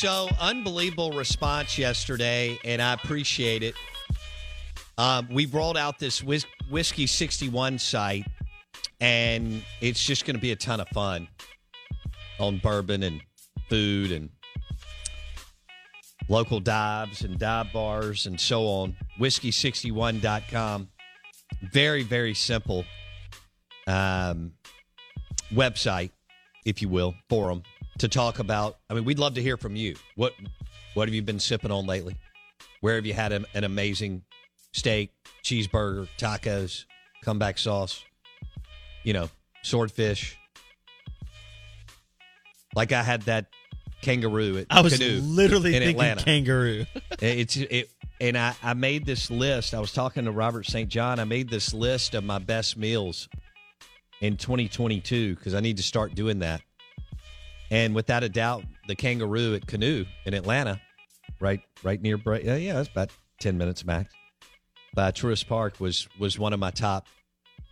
so unbelievable response yesterday, and I appreciate it. Um, we rolled out this whis- whiskey 61 site, and it's just going to be a ton of fun on bourbon and food and local dives and dive bars and so on. Whiskey61.com. Very, very simple um, website, if you will, forum to talk about. I mean, we'd love to hear from you. What what have you been sipping on lately? Where have you had an, an amazing steak, cheeseburger, tacos, comeback sauce? You know, swordfish. Like I had that kangaroo at I was Canoe literally in thinking Atlanta. kangaroo. It's it, and I, I made this list. I was talking to Robert St. John. I made this list of my best meals in 2022 because I need to start doing that. And without a doubt, the kangaroo at Canoe in Atlanta, right, right near, yeah, yeah, that's about 10 minutes max. By Truist Park was was one of my top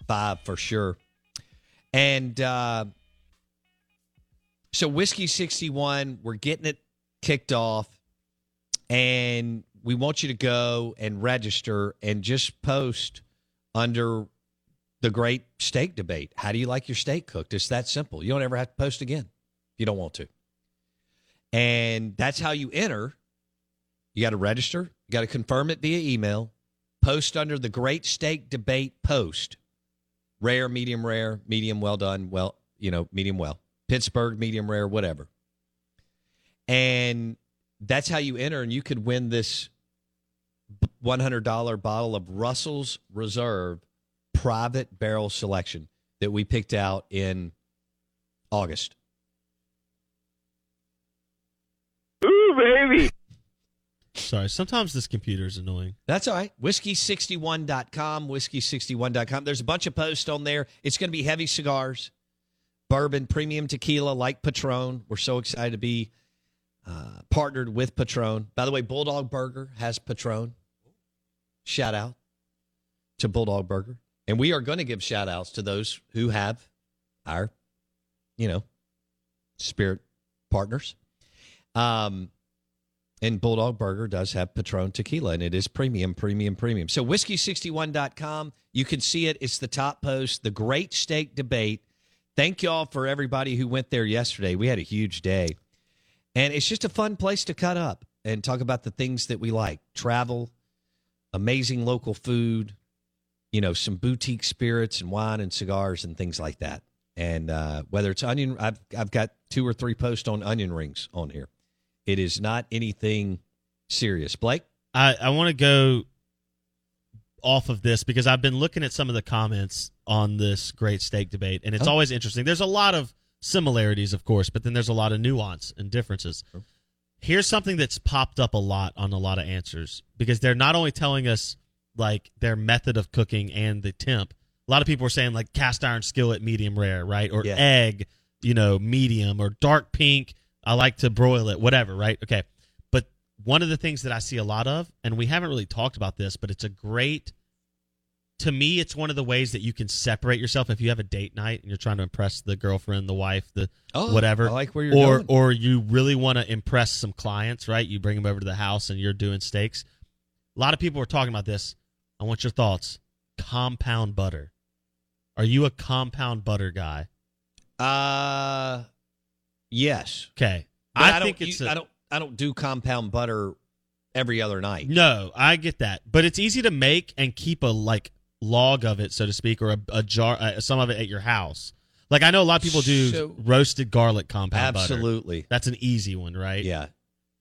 five for sure. And uh, so whiskey 61, we're getting it kicked off and we want you to go and register and just post under the great steak debate. How do you like your steak cooked? It's that simple. You don't ever have to post again you don't want to. And that's how you enter. You got to register, you got to confirm it via email, post under the great steak debate post. Rare, medium rare, medium well done, well, you know, medium well. Pittsburgh, medium rare, whatever. And that's how you enter, and you could win this $100 bottle of Russell's Reserve private barrel selection that we picked out in August. Baby. Sorry, sometimes this computer is annoying. That's all right. Whiskey61.com, whiskey61.com. There's a bunch of posts on there. It's going to be heavy cigars, bourbon, premium tequila like Patron. We're so excited to be uh, partnered with Patron. By the way, Bulldog Burger has Patron. Shout out to Bulldog Burger. And we are going to give shout outs to those who have our, you know, spirit partners. Um, and Bulldog Burger does have Patron tequila, and it is premium, premium, premium. So, whiskey61.com, you can see it. It's the top post, the great steak debate. Thank y'all for everybody who went there yesterday. We had a huge day. And it's just a fun place to cut up and talk about the things that we like travel, amazing local food, you know, some boutique spirits and wine and cigars and things like that. And uh, whether it's onion, I've, I've got two or three posts on onion rings on here. It is not anything serious. Blake? I, I want to go off of this because I've been looking at some of the comments on this great steak debate, and it's Oh. always interesting. There's a lot of similarities, of course, but then there's a lot of nuance and differences. Oh. Here's something that's popped up a lot on a lot of answers because they're not only telling us like their method of cooking and the temp. A lot of people are saying like cast iron skillet medium rare, right? Or Yeah. egg, you know, medium or dark pink. I like to broil it, whatever, right? Okay. But one of the things that I see a lot of, and we haven't really talked about this, but it's a great to me, it's one of the ways that you can separate yourself if you have a date night and you're trying to impress the girlfriend, the wife, the Oh, whatever. I like where you're or going. or you really want to impress some clients, right? You bring them over to the house and you're doing steaks. A lot of people are talking about this. I want your thoughts. Compound butter. Are you a compound butter guy? Uh, yes. Okay. But I, I, think don't, it's I don't. I don't do compound butter every other night. No, I get that, but it's easy to make and keep a like log of it, so to speak, or a, a jar, uh, some of it at your house. Like I know a lot of people do So- roasted garlic compound butter. Absolutely. That's an easy one, right? Yeah.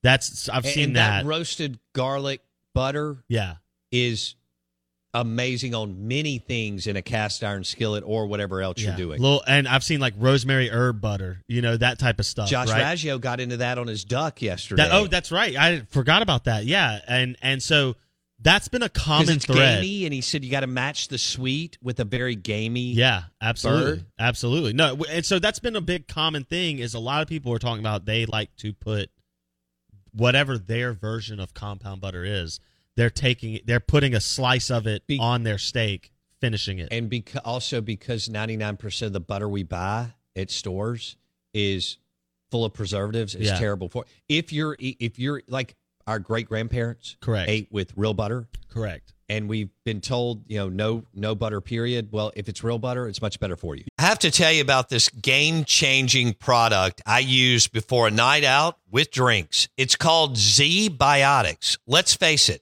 That's I've And- seen and that. roasted garlic butter yeah, is amazing on many things in a cast iron skillet or whatever else yeah. you're doing. Little, and I've seen like rosemary herb butter. You know that type of stuff. Josh right? Raggio got into that on his duck yesterday. That, oh, that's right. I forgot about that. Yeah, and and so that's been a common thread. gamey, and he said you got to match the sweet with a very gamey. Yeah, absolutely, bird. absolutely. No, and so that's been a big common thing. Is a lot of people are talking about they like to put whatever their version of compound butter is. They're taking, they're putting a slice of it Be- on their steak, finishing it. and beca- also because 99% of the butter we buy at stores is full of preservatives is Yeah. terrible for. If you're if you're like our great grandparents Correct. ate with real butter, Correct. and we've been told, you know, no no butter period. Well, if it's real butter, it's much better for you. I have to tell you about this game-changing product I use before a night out with drinks. It's called ZBiotics. Let's face it,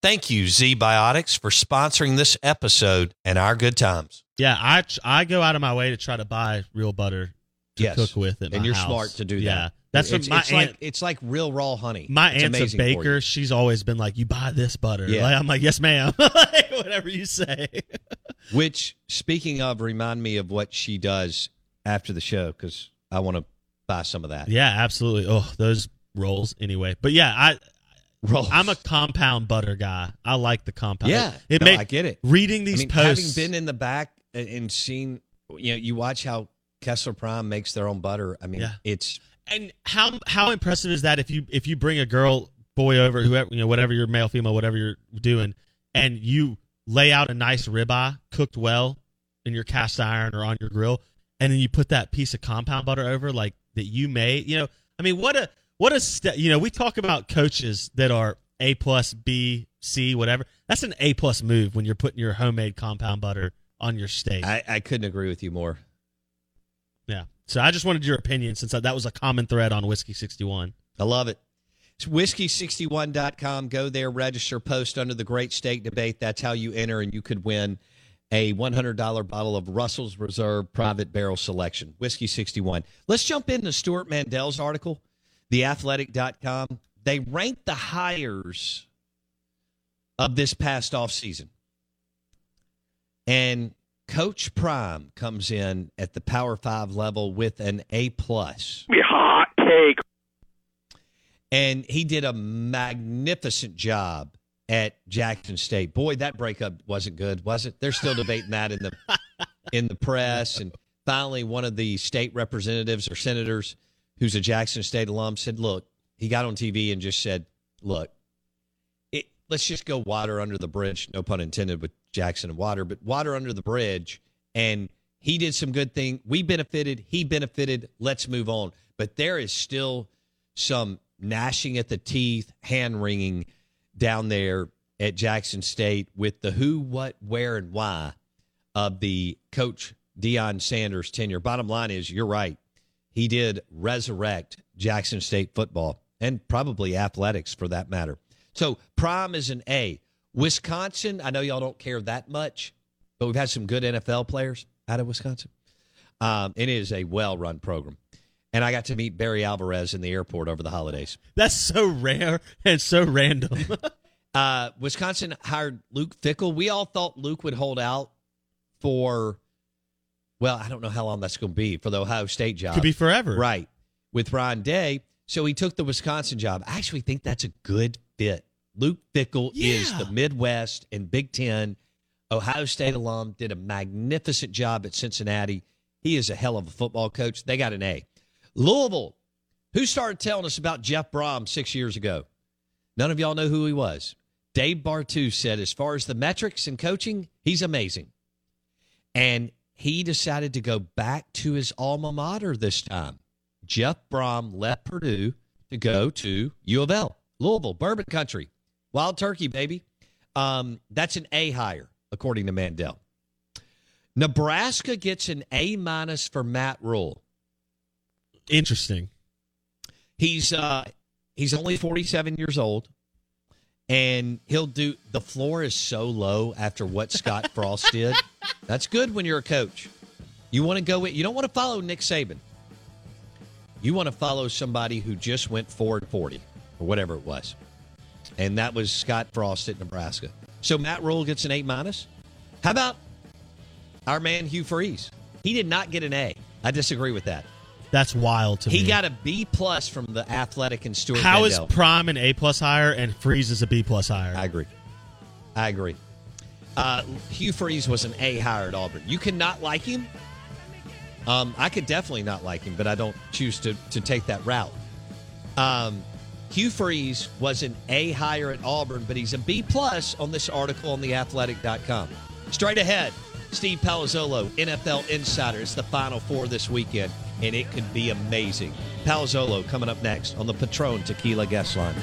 Thank you, ZBiotics, for sponsoring this episode and our good times. Yeah, I I go out of my way to try to buy real butter to Yes. cook with at and my you're house. smart to do that. Yeah, that's what it's, my it's aunt. like it's like real raw honey. my It's aunt's a amazing for you. baker. She's always been like, "You buy this butter." Yeah. Like, I'm like, "Yes, ma'am." Like, Whatever you say. Which, speaking of, remind me of what she does after the show because I want to buy some of that. Yeah, absolutely. Oh, those rolls. Anyway, but yeah, I Rolls. I'm a compound butter guy. I like the compound. yeah. it no, made I get it. reading I these mean, posts. having been in the back and, seen, you know, you watch how Kessler Prime makes their own butter. I mean, Yeah. it's And how how impressive is that if you if you bring a girl boy over whoever you know whatever you're male female whatever you're doing and you lay out a nice ribeye cooked well in your cast iron or on your grill and then you put that piece of compound butter over like that you made you know I mean what a what a you know we talk about coaches that are A plus B C whatever that's an A plus move when you're putting your homemade compound butter on your steak I, I couldn't agree with you more. yeah so I just wanted your opinion since that was a common thread on whiskey 61 I love it. It's whiskey61.com. Go there, register, post under the Great Steak Debate. That's how you enter, and you could win a $100 bottle of Russell's Reserve Private Barrel Selection. Whiskey 61. Let's jump into Stewart Mandel's article, theathletic.com. They ranked the hires of this past offseason. And Coach Prime comes in at the Power Five level with an A plus Hot take. and he did a magnificent job at Jackson State. Boy, that breakup wasn't good, was it? They're still debating that in the in the press. And finally, one of the state representatives or senators, who's a Jackson State alum, said, "Look," he got on TV and just said, "Look, it, let's just go water under the bridge. No pun intended with Jackson and water, but water under the bridge." And he did some good thing. We benefited. He benefited. Let's move on. But there is still some gnashing at the teeth, hand wringing down there at Jackson State with the who, what, where, and why of the coach Deion Sanders tenure. Bottom line is, you're right. He did resurrect Jackson State football and probably athletics for that matter. So Prime is an A. Wisconsin, I know y'all don't care that much, but we've had some good NFL players out of Wisconsin. Um, it is a well run program. And I got to meet Barry Alvarez in the airport over the holidays. That's so rare and so random. Uh, Wisconsin hired Luke Fickell. We all thought Luke would hold out for, well, I don't know how long that's going to be for the Ohio State job. Could be forever. Right. With Ryan Day. So he took the Wisconsin job. I actually think that's a good fit. Luke Fickell is the Midwest and Big Ten Ohio State alum, did a magnificent job at Cincinnati. He is a hell of a football coach. They got an A. Louisville, who started telling us about Jeff Brohm six years ago? None of y'all know who he was. Dave Bartu said, as far as the metrics and coaching, he's amazing. And he decided to go back to his alma mater this time. Jeff Brohm left Purdue to go to U of L, Louisville, Bourbon Country. Wild turkey, baby. Um, that's an A hire, according to Mandel. Nebraska gets an A minus for Matt Rhule. Interesting. He's uh, he's only 47 years old, and he'll do. The floor is so low after what Scott Frost did. That's good when you're a coach. You want to go. You don't want to follow Nick Saban. You want to follow somebody who just went four and 40 or whatever it was, and that was Scott Frost at Nebraska. So Matt Rhule gets an A minus. How about our man Hugh Freeze? He did not get an A. I disagree with that. That's wild to He me. He got a B plus from the Athletic and Stewart. How is. Prime an A plus higher and Freeze is a B plus higher? I agree. I agree. Uh, Hugh Freeze was an A hire at Auburn. You cannot like him. Um, I could definitely not like him, but I don't choose to, to take that route. Um, Hugh Freeze was an A hire at Auburn, but he's a B plus on this article on theathletic.com. Straight ahead, Steve Palazzolo, NFL Insider. It's the Final Four this weekend, and it could be amazing. Palazzolo coming up next on the Patron Tequila Guest Line.